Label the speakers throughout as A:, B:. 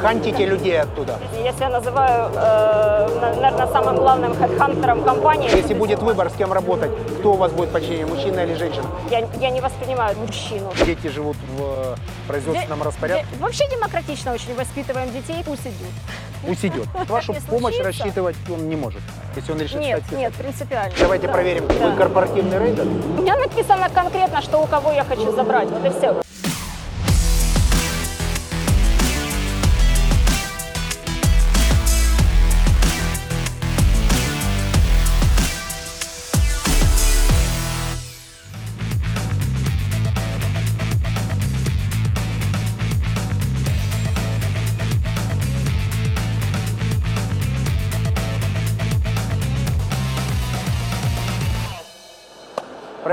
A: хантите людей оттуда.
B: Я себя называю, э, наверное, самым главным хедхантером компании.
A: Если будет выбор, с кем работать, кто у вас будет подчинение, мужчина или женщина?
B: Я, я не воспринимаю мужчину.
A: Дети живут в э, производственном распорядке.
B: Де- Вообще демократично очень воспитываем детей, пусть идут.
A: Пусть идет. Вашу помощь
B: случится.
A: рассчитывать он не может, если он решит
B: Нет,
A: стать
B: нет, принципиально.
A: Давайте
B: Да,
A: проверим,
B: да.
A: вы корпоративный рейдер?
B: У меня написано конкретно, что у кого я хочу забрать. Вот и все.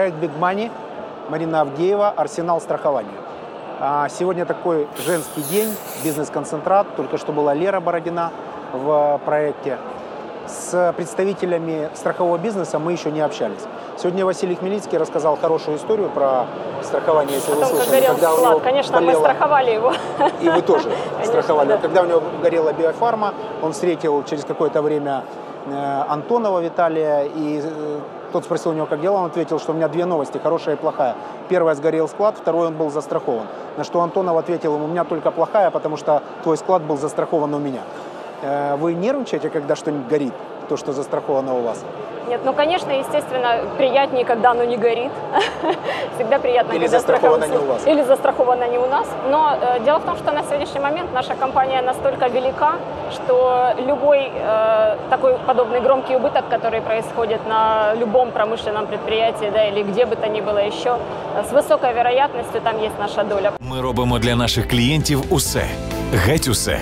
A: Проект Big Money, Марина Авдеева, Арсенал страхования. А, Сегодня такой женский день, бизнес-концентрат. Только что была Лера Бородина в проекте. С представителями страхового бизнеса мы еще не общались. Сегодня Василий Хмельницкий рассказал хорошую историю про страхование, если вы
B: Потом, как
A: слышали.
B: горел
A: когда у
B: склад.
A: него
B: Конечно, мы
A: болела-
B: страховали его.
A: И вы тоже
B: Конечно,
A: страховали.
B: да.
A: Когда у него горела биофарма, он встретил через какое-то время э, Антонова Виталия, и э, тот спросил у него, как дела, он ответил, что у меня две новости, хорошая и плохая. Первая, сгорел склад, второй, он был застрахован. На что Антонов ответил ему, у меня только плохая, потому что твой склад был застрахован у меня. Э, Вы нервничаете, когда что-нибудь горит, то, что застраховано у вас?
B: Нет, ну, конечно, естественно, приятнее, когда оно не горит. Всегда приятно,
A: Или
B: когда
A: застраховано
B: страхован-
A: не у вас.
B: Или застраховано не у нас. Но э, дело в том, что на сегодняшний момент наша компания настолько велика, что любой э, такой подобный громкий убыток, который происходит на любом промышленном предприятии, да, или где бы то ни было еще, э, с высокой вероятностью там есть наша доля.
C: Ми робимо для наших клієнтів усе, геть усе.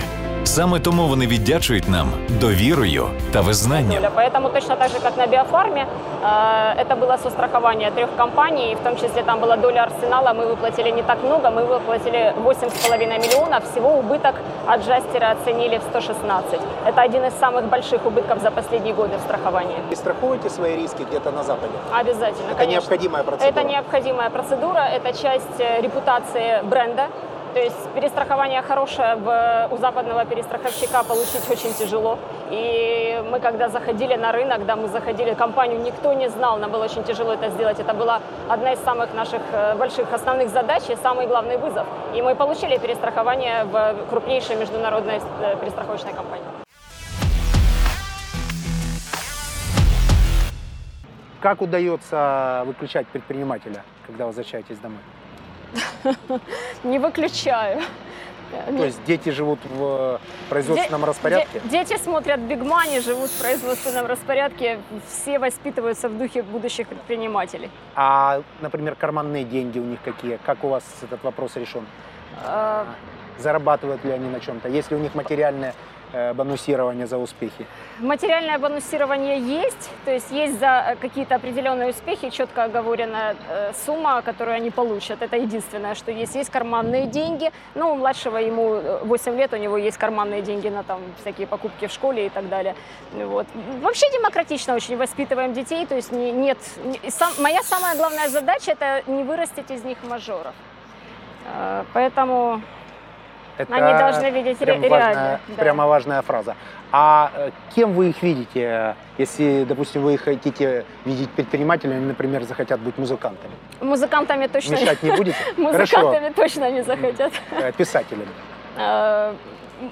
C: Саме тому вони віддячують нам довірою та визнанням.
B: Поэтому точно так же, как на биофарме, э, это было сострахование трех компаний, и в том числе там была доля арсенала, мы выплатили не так много, мы выплатили 8,5 миллионов, всего убыток от Джастера оценили в 116. Это один из самых больших убытков за последние годы в страховании.
A: И страхуете свои риски где-то на Западе?
B: Обязательно,
A: Это
B: конечно.
A: необходимая процедура.
B: Это необходимая процедура, это часть э, репутации бренда. То есть перестрахование хорошее в, у западного перестраховщика получить очень тяжело. И мы когда заходили на рынок, да, мы заходили компанию, никто не знал, нам было очень тяжело это сделать. Это была одна из самых наших э, больших основных задач и самый главный вызов. И мы получили перестрахование в крупнейшей международной э, перестраховочной компании.
A: Как удается выключать предпринимателя, когда возвращаетесь домой?
B: Не выключаю.
A: То есть дети живут в производственном
B: Де-
A: распорядке?
B: де- дети смотрят Big Money, живут в производственном распорядке, все воспитываются в духе будущих предпринимателей.
A: А, например, карманные деньги у них какие? Как у вас этот вопрос решен?
B: Э,
A: Зарабатывают ли они на чем-то? Есть ли у них материальное э, бонусирование за успехи?
B: Материальное бонусирование есть, то есть есть за э, какие-то определенные успехи четко оговоренная э, сумма, которую они получат. Это единственное, что есть. Есть карманные деньги. Ну, у младшего ему э, 8 лет, у него есть карманные деньги на там всякие покупки в школе и так далее. Вот. Вообще демократично очень воспитываем детей, то есть не- нет... сам- моя самая главная задача – это не вырастить из них мажоров. Э, Поэтому
A: Это
B: Они должны видеть ре-
A: прям
B: реально,
A: важная,
B: да.
A: прямо важная фраза. А э, кем вы их видите, если, допустим, вы хотите видеть предпринимателями, например, захотят быть музыкантами?
B: музыкантами точно
A: Мешать не будете?
B: Музыкантами точно не захотят.
A: э, писателями.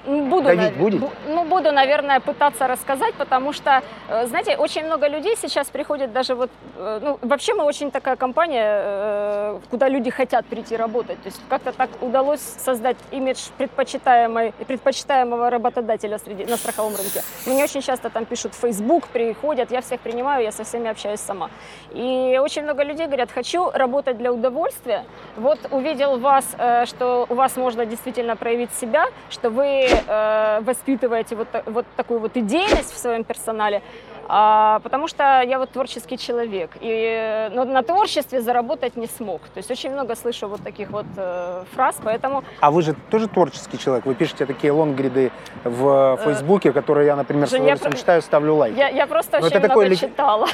B: Буду,
A: Давить
B: нав-
A: будете?
B: бу- Ну, буду, наверное, пытаться рассказать, потому что, э, знаете, очень много людей сейчас приходят даже вот, э, ну, вообще мы очень такая компания, э, куда люди хотят прийти работать. То есть как-то так удалось создать имидж предпочитаемой, предпочитаемого работодателя среди, на страховом рынке. Мне очень часто там пишут в Facebook, приходят, я всех принимаю, я со всеми общаюсь сама. И очень много людей говорят, хочу работать для удовольствия. Вот увидел вас, что у вас можно действительно проявить себя, что вы э, воспитываете вот, вот такую вот идейность в своем персонале. А, потому что я вот творческий человек. И но на творчестве заработать не смог. То есть очень много слышу вот таких вот э, фраз, поэтому...
A: А вы же тоже творческий человек? Вы пишете такие лонгриды в Фейсбуке, которые я, например, с
B: Жень, я
A: удовольствием
B: про-
A: читаю, ставлю лайк.
B: Я, я просто
A: Но
B: очень
A: такой
B: много
A: ли-
B: читала.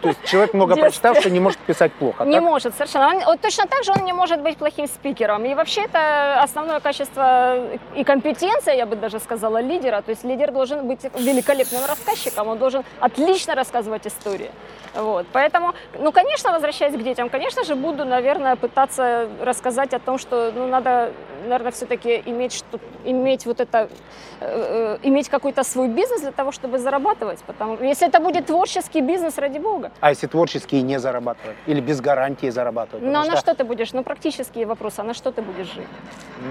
A: То есть человек много
B: детстве.
A: прочитавший не может писать плохо,
B: Не
A: так?
B: может, совершенно. Он- вот точно так же он не может быть плохим спикером. И вообще это основное качество и компетенция, я бы даже сказала, лидера. То есть лидер должен быть великолепным рассказчиком, он должен отлично рассказывать истории. Вот. Поэтому, ну, конечно, возвращаясь к детям, конечно же, буду, наверное, пытаться рассказать о том, что ну, надо, наверное, все-таки иметь, что, иметь вот это, э, иметь какой-то свой бизнес для того, чтобы зарабатывать. Потому если это будет творческий бизнес, ради бога.
A: А если творческие не зарабатывать? Или без гарантии зарабатывать?
B: Ну, а
A: Потому
B: на что ты будешь? Ну, практические вопросы. А на что ты будешь жить?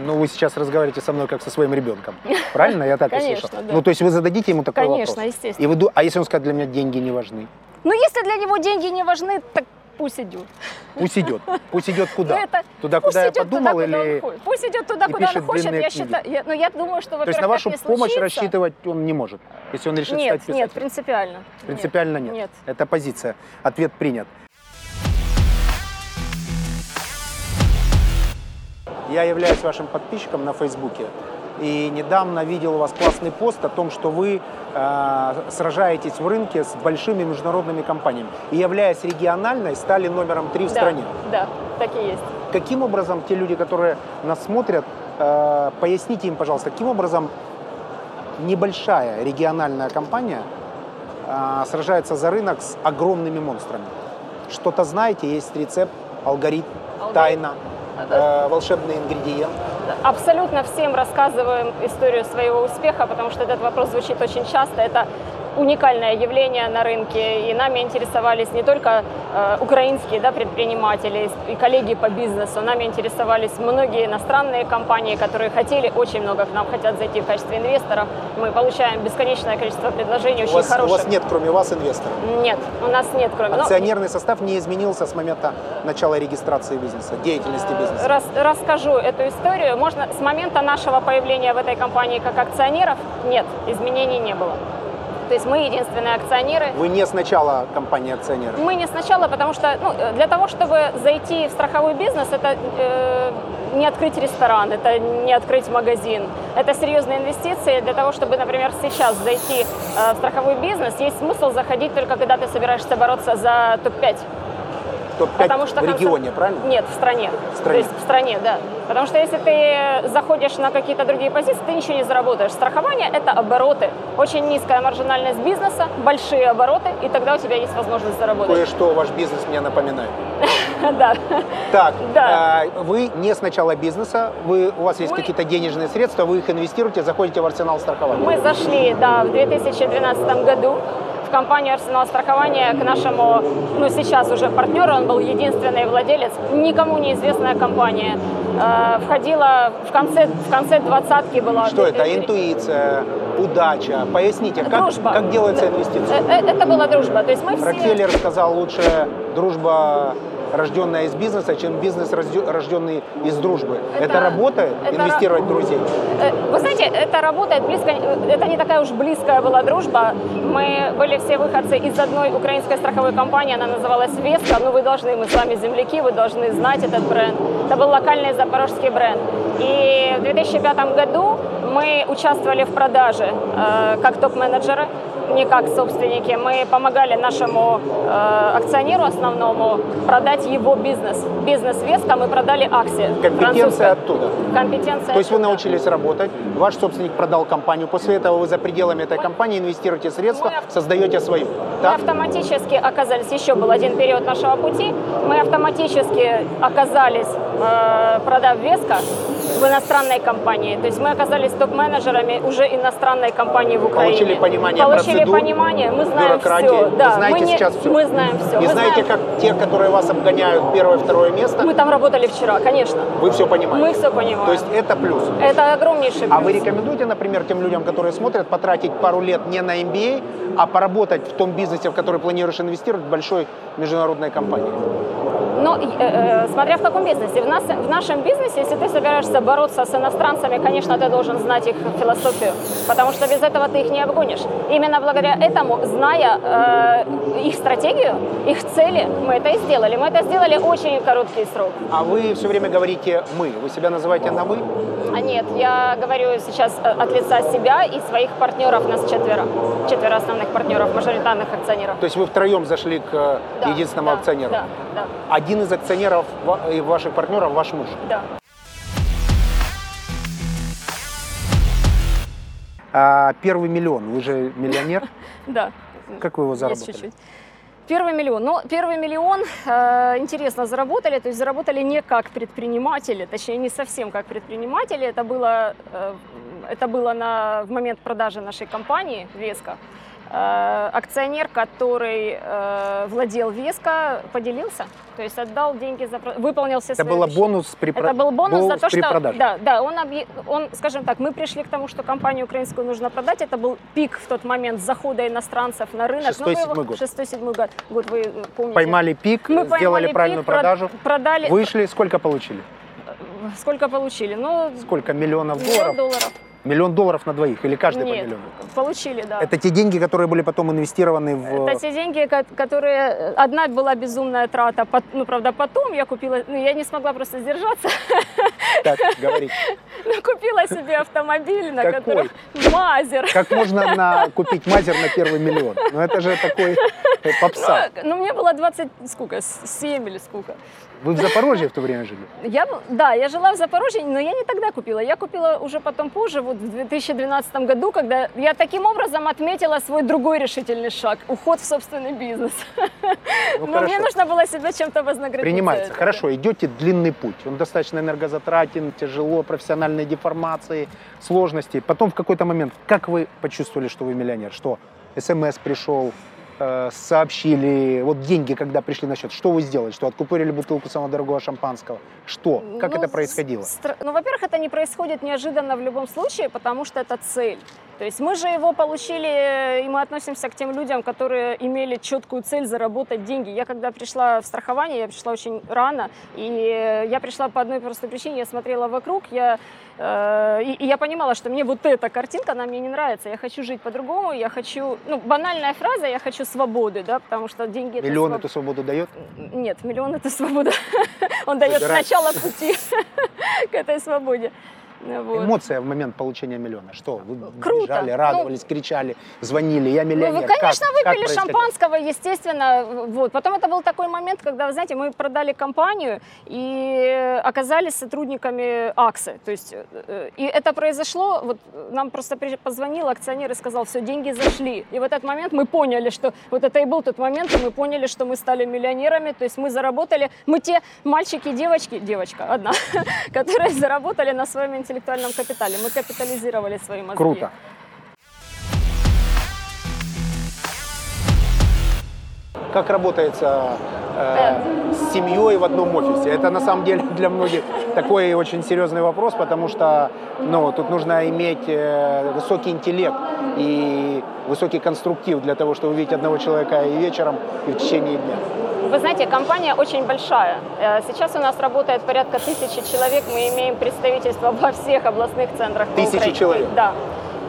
A: Ну, вы сейчас разговариваете со мной как со своим ребенком. Правильно? Я так
B: Конечно,
A: услышал.
B: да.
A: Ну, то есть вы зададите ему такой
B: Конечно,
A: вопрос.
B: естественно.
A: И вы, а если он скажет, для меня деньги не важны?
B: Ну, если для него деньги не важны, так пусть идет.
A: Пусть идет. Пусть идет куда?
B: Ну, это-
A: Туда,
B: пусть
A: куда я подумал,
B: туда, куда
A: или...
B: хочет. Пусть идет туда,
A: и
B: куда он хочет. Я считаю, я, ну, я думаю, что,
A: То есть на вашу помощь
B: случится.
A: рассчитывать он не может, если он решит
B: Нет,
A: стать писателем?
B: нет, принципиально.
A: Принципиально нет.
B: Нет.
A: Это позиция. Ответ принят. Я являюсь вашим подписчиком на Фейсбуке. И недавно видел у вас классный пост о том, что вы э, сражаетесь в рынке с большими международными компаниями. И являясь региональной, стали номером три в
B: Да,
A: стране.
B: Да, так и есть.
A: Каким образом те люди, которые нас смотрят, э, поясните им, пожалуйста, каким образом небольшая региональная компания э, сражается за рынок с огромными монстрами? Что-то знаете, есть рецепт, алгоритм,
B: Алгоритм.
A: тайна, э, волшебный ингредиент.
B: Абсолютно всем рассказываем историю своего успеха, потому что этот вопрос звучит очень часто. Это уникальное явление на рынке, и нами интересовались не только э, украинские да, предприниматели и коллеги по бизнесу, нами интересовались многие иностранные компании, которые хотели, очень много к нам хотят зайти в качестве инвесторов. Мы получаем бесконечное количество предложений,
A: У
B: очень
A: вас, у
B: хороших.
A: вас нет, кроме вас, инвесторов.
B: Нет, у нас нет, кроме... ну,
A: Акционерный состав не изменился с момента начала регистрации бизнеса, деятельности бизнеса.
B: Рас- расскажу эту историю. Можно с момента нашего появления в этой компании как акционеров нет, изменений не было. То есть мы единственные акционеры.
A: Вы не сначала компания акционеры.
B: Мы не сначала, потому что ну, э, для того, чтобы зайти в страховой бизнес, это э, не открыть ресторан, это не открыть магазин. Это серьезные инвестиции. Для того, чтобы, например, сейчас зайти э, в страховой бизнес, есть смысл заходить только когда ты собираешься бороться за топ-5.
A: Топ-5
B: Потому что
A: в регионе, правильно?
B: Нет, в стране.
A: В стране.
B: То есть в стране, да. Потому что если ты заходишь на какие-то другие позиции, ты ничего не заработаешь. Страхование – это обороты. Очень низкая маржинальность бизнеса, большие обороты, и тогда у тебя есть возможность заработать.
A: Кое-что ваш бизнес мне напоминает.
B: Да.
A: Так, э, вы не с начала бизнеса, вы, у вас есть какие-то денежные средства, вы их инвестируете, заходите в арсенал страхования.
B: Мы зашли, да, в 2012 году в компанию «Арсенал страхования» к нашему, ну сейчас уже партнеру, он был единственный владелец, никому неизвестная компания. Э, Входила в конце, в конце двадцатки была.
A: Что это?
B: Э,
A: Интуиция, удача? Поясните, как,
B: Дружба.
A: как делается инвестиция?
B: э, Это была дружба. То есть мы все...
A: Рокфеллер сказал, лучше дружба рожденная из бизнеса, чем бизнес рожденный из дружбы. Это,
B: Это-
A: работает?
B: это
A: инвестировать в друзей?
B: Э, Вы знаете, это работает близко, это не такая уж близкая была дружба. Мы были все выходцы из одной украинской страховой компании, она называлась Веска. Ну, вы должны, мы с вами земляки, вы должны знать этот бренд. Это был локальный запорожский бренд. И в 2005 году мы участвовали в продаже э, как топ-менеджеры, не как собственники. Мы помогали нашему э, акционеру основному продать его бизнес. Бизнес Веска мы продали акции.
A: Компетенция оттуда.
B: Компетенция.
A: То есть вы
B: оттуда.
A: научились работать, ваш собственник продал компанию, после этого вы за пределами этой компании инвестируете средства,
B: Мы
A: создаете свою.
B: Мы
A: Так?
B: автоматически оказались, еще был один период нашего пути, мы автоматически оказались, э, продав Веска, в иностранной компании. То есть мы оказались топ-менеджерами уже иностранной компании в Украине.
A: Получили понимание
B: Получили
A: процедур,
B: понимание, мы знаем все.
A: Вы
B: Да,
A: знаете
B: мы не-
A: сейчас все.
B: Мы знаем все.
A: И
B: мы
A: знаете,
B: знаем-
A: как те, которые вас обгоняют первое-второе место,
B: Мы там работали вчера, конечно.
A: вы все понимаете.
B: Мы все понимаем.
A: То есть это плюс.
B: Это огромнейший
A: А вы
B: плюс.
A: рекомендуете, например, тем людям, которые смотрят, потратить пару лет не на MBA, а поработать в том бизнесе, в который планируешь инвестировать, в большой международной компании?
B: Но э, э, смотря в каком бизнесе. В, нас, в нашем бизнесе, если ты собираешься учиться бороться с иностранцами, конечно, ты должен знать их философию, потому что без этого ты их не обгонишь. Именно благодаря этому, зная э, их стратегию, их цели, мы это и сделали. Мы это сделали очень короткий срок.
A: А вы все время говорите «мы». Вы себя называете на «вы»?
B: А нет, я говорю сейчас э, от лица себя и своих партнеров, нас четверо. Четверо основных партнеров, мажоритарных акционеров.
A: То есть вы втроем зашли к э,
B: Да,
A: единственному
B: да,
A: акционеру?
B: Да, да,
A: Один из акционеров и ваших партнеров ваш муж.
B: да.
A: А первый миллион, вы же миллионер.
B: Да.
A: Как вы его заработали?
B: чуть-чуть. Первый миллион. Ну, первый миллион э, интересно заработали, то есть заработали не как предприниматели, точнее не совсем как предприниматели. Это было, э, это было на, в момент продажи нашей компании Веска. Э, акционер, который э, владел Веска, поделился, то есть отдал деньги за выполнил все
A: Это
B: свои
A: было
B: обещания.
A: бонус при
B: Это был бонус за то, что
A: продаже.
B: да, да, он, объ- он, скажем так, мы пришли к тому, что компанию украинскую нужно продать. Это был пик в тот момент захода иностранцев на рынок. Ну,
A: Шестой,
B: его-
A: седьмой год.
B: Шестой, седьмой год. Год вы помните.
A: Поймали пик,
B: Мы
A: сделали
B: поймали
A: правильную
B: пик, прод-
A: продажу,
B: продали.
A: вышли, сколько получили?
B: Сколько получили? Ну,
A: Сколько миллионов
B: миллион
A: долларов? Миллион долларов на двоих или каждый по
B: Нет,
A: миллиону?
B: получили, да.
A: Это те деньги, которые были потом инвестированы в...
B: Это те деньги, ко- которые... Одна была безумная трата, ну, правда, потом я купила... Ну, я не смогла просто сдержаться.
A: Так, говорите.
B: Ну, купила себе автомобиль, на
A: Какой?
B: котором... Мазер.
A: Как можно на, купить мазер на первый миллион? Ну это же такой э, попса.
B: Ну, мне было 20, сколько, 7 или сколько.
A: Вы в Запорожье в то время жили?
B: Я, да, я жила в Запорожье, но я не тогда купила. Я купила уже потом позже, вот в 2012 году, когда я таким образом отметила свой другой решительный шаг – уход в собственный бизнес.
A: Ну,
B: но мне
A: хорошо.
B: нужно было себя чем-то вознаградить.
A: Принимается. Хорошо, идете длинный путь. Он достаточно энергозатратен, тяжело, профессиональные деформации, сложности. Потом в какой-то момент, как вы почувствовали, что вы миллионер? Что СМС пришел, э, сообщили, вот деньги, когда пришли на счет, что вы сделали? Что откупорили бутылку самого дорогого шампанского? Что? Как
B: Ну,
A: это происходило?
B: Ну, во-первых, это не происходит неожиданно в любом случае, потому что это цель. То есть мы же его получили, и мы относимся к тем людям, которые имели четкую цель заработать деньги. Я когда пришла в страхование, я пришла очень рано, и я пришла по одной простой причине, я смотрела вокруг, я, э, и, и я понимала, что мне вот эта картинка, она мне не нравится, я хочу жить по-другому, я хочу, ну, банальная фраза, я хочу свободы, да, потому что деньги... это
A: Миллион
B: своб-
A: эту свободу дает?
B: нет, миллион это свобода. Он дает начало пути к этой свободе. Вот.
A: Эмоция в момент получения миллиона. Что? Вы
B: Круто.
A: бежали, радовались, кричали, звонили, я
B: Ну,
A: миллионер.
B: вы, конечно,
A: Как- как
B: выпили
A: происходило?
B: шампанского, естественно. Вот. Потом это был такой момент, когда, вы знаете, мы продали компанию и оказались сотрудниками АКСы. То есть, э, и это произошло, вот нам просто позвонил акционер и сказал, все, деньги зашли. И в этот момент мы поняли, что вот это и был тот момент, и мы поняли, что мы стали миллионерами, то есть мы заработали, мы те мальчики девочки, девочка одна, которые заработали на своем интеллектуальном капитале. Мы капитализировали свои мозги.
A: Круто. Как работается э, с семьей в одном офисе? Это на самом деле для многих такой очень серьезный вопрос, потому что ну, тут нужно иметь э, высокий интеллект и высокий конструктив для того, чтобы увидеть одного человека и вечером, и в течение дня.
B: Вы знаете, компания очень большая. Э, Сейчас у нас работает порядка тысячи человек. Мы имеем представительство во всех областных центрах.
A: Тысячи человек?
B: Да.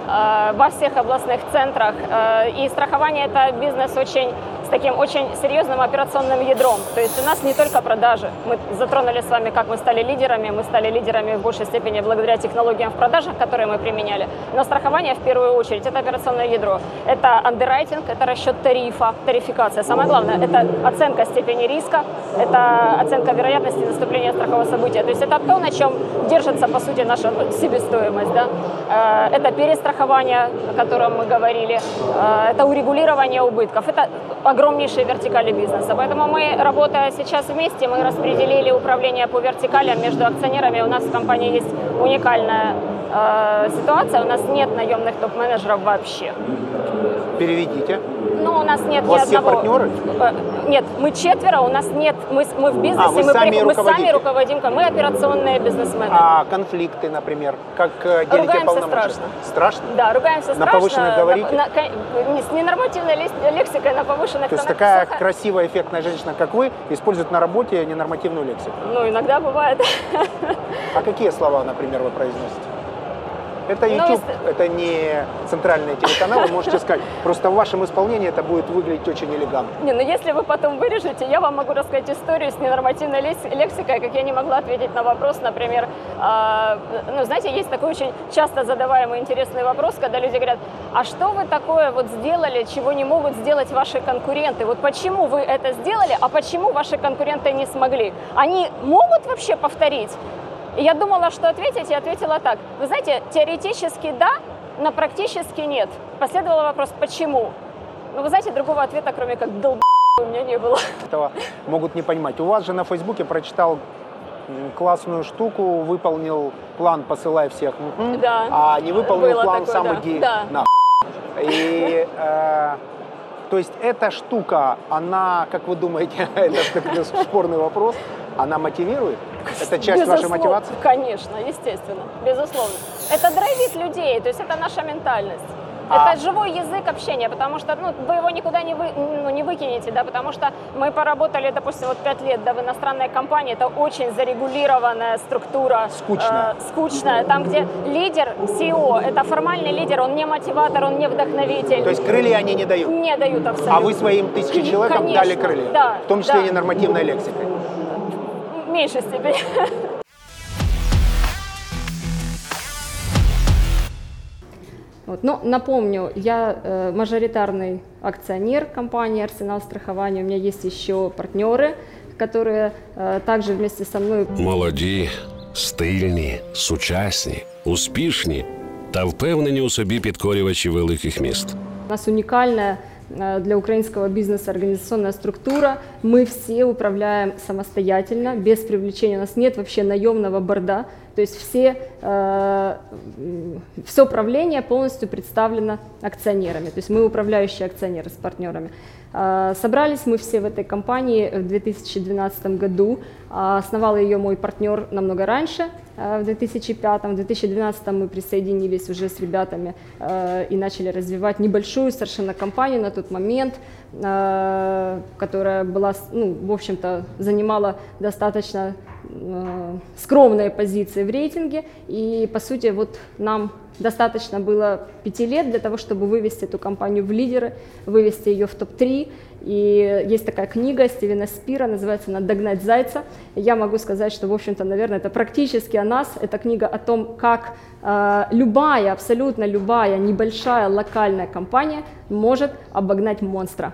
B: Э, Во всех областных центрах. Э, И страхование это бизнес очень таким очень серьезным операционным ядром. То есть у нас не только продажи. Мы затронули с вами, как мы стали лидерами. Мы стали лидерами в большей степени благодаря технологиям в продажах, которые мы применяли. Но страхование в первую очередь это операционное ядро. Это андеррайтинг, это расчет тарифа, тарификация. Самое главное, это оценка степени риска, это оценка вероятности наступления страхового события. То есть это то, на чем держится, по сути, наша себестоимость. Да? Э, Это перестрахование, о котором мы говорили, Э, это урегулирование убытков, это огромнейшие вертикали бизнеса. Поэтому мы, работая сейчас вместе, мы распределили управление по вертикалям между акционерами. У нас в компании есть уникальная э, ситуация, у нас нет наемных топ-менеджеров вообще.
A: Переведите.
B: Ну, у нас нет
A: У
B: ни
A: вас все
B: одного...
A: партнеры?
B: Э, Нет, мы четверо, у нас нет, мы, мы в бизнесе,
A: А,
B: мы,
A: сами
B: мы сами руководим, мы операционные бизнесмены.
A: А конфликты, например, как э, делите
B: Ругаемся страшно.
A: Страшно?
B: Да, ругаемся
A: На
B: страшно.
A: повышенных говорите?
B: На- на- с ненормативной лексикой, на повышенных
A: То есть такая
B: х-
A: красивая, эффектная женщина, как вы, использует на работе ненормативную лексику.
B: Ну, иногда бывает.
A: А какие слова, например, вы произносите? Это
B: Ну,
A: YouTube,
B: если-
A: это не центральный телеканал, вы можете сказать. Просто в вашем исполнении это будет выглядеть очень элегантно.
B: Не, ну если вы потом вырежете, я вам могу рассказать историю с ненормативной лексикой, как я не могла ответить на вопрос, например, а, ну, знаете, есть такой очень часто задаваемый интересный вопрос, когда люди говорят, а что вы такое вот сделали, чего не могут сделать ваши конкуренты? Вот почему вы это сделали, а почему ваши конкуренты не смогли? Они могут вообще повторить? Я думала, что ответить, и ответила так. Вы знаете, теоретически да, но практически нет. Последовал вопрос, почему? Ну, вы знаете, другого ответа, кроме как долб у меня не было.
A: Этого могут не понимать. У вас же на Фейсбуке прочитал классную штуку, выполнил план «посылай всех»,
B: Да.
A: а не выполнил
B: Было
A: план
B: такое,
A: «сам
B: да.
A: иди
B: Да.
A: на». И, э, то есть эта штука, она, как вы думаете, это спорный вопрос, она мотивирует? Это часть вашей
B: Безусловно.
A: мотивации?
B: Конечно, естественно, безусловно. Это драйвит людей, то есть это наша ментальность.
A: А-
B: Это живой язык общения, потому что ну, вы его никуда не, вы, ну, не выкинете, да, потому что мы поработали, допустим, вот пять лет да, в иностранной компании, это очень зарегулированная структура.
A: Скучная.
B: э, скучная, там, где лидер, CEO, это формальный лидер, он не мотиватор, он не вдохновитель.
A: То есть крылья они не дают?
B: не дают абсолютно.
A: А вы своим тысячи человекам
B: Конечно,
A: дали крылья?
B: да,
A: В том числе
B: да.
A: и ненормативной лексикой?
B: В меньшей степени. Вот. Но напомню, я э, мажоритарный акционер компании «Арсенал страхования». У меня есть еще партнеры, которые э, также вместе со мной
D: Молоді, стильні, сучасні, успішні та впевнені у собі підкорювачі великих міст.
B: У нас уникальная э, для украинского бизнеса организационная структура. Мы все управляем самостоятельно, без привлечения. У нас нет вообще наемного борда. То есть все, э, все управление полностью представлено акционерами. То есть мы управляющие акционеры с партнерами. Э, Собрались мы все в этой компании в 2012 году. А Основал ее мой партнер намного раньше, э, в 2005. В 2012 мы присоединились уже с ребятами э, и начали развивать небольшую совершенно компанию на тот момент, э, которая была, ну, в общем-то, занимала достаточно скромные позиции в рейтинге. И, по сути, вот нам достаточно было пяти лет для того, чтобы вывести эту компанию в лидеры, вывести ее в топ-3. И есть такая книга Стивена Спира, называется она «Догнать зайца». Я могу сказать, что, в общем-то, наверное, это практически о нас. Это книга о том, как э, любая, абсолютно любая небольшая локальная компания может обогнать монстра.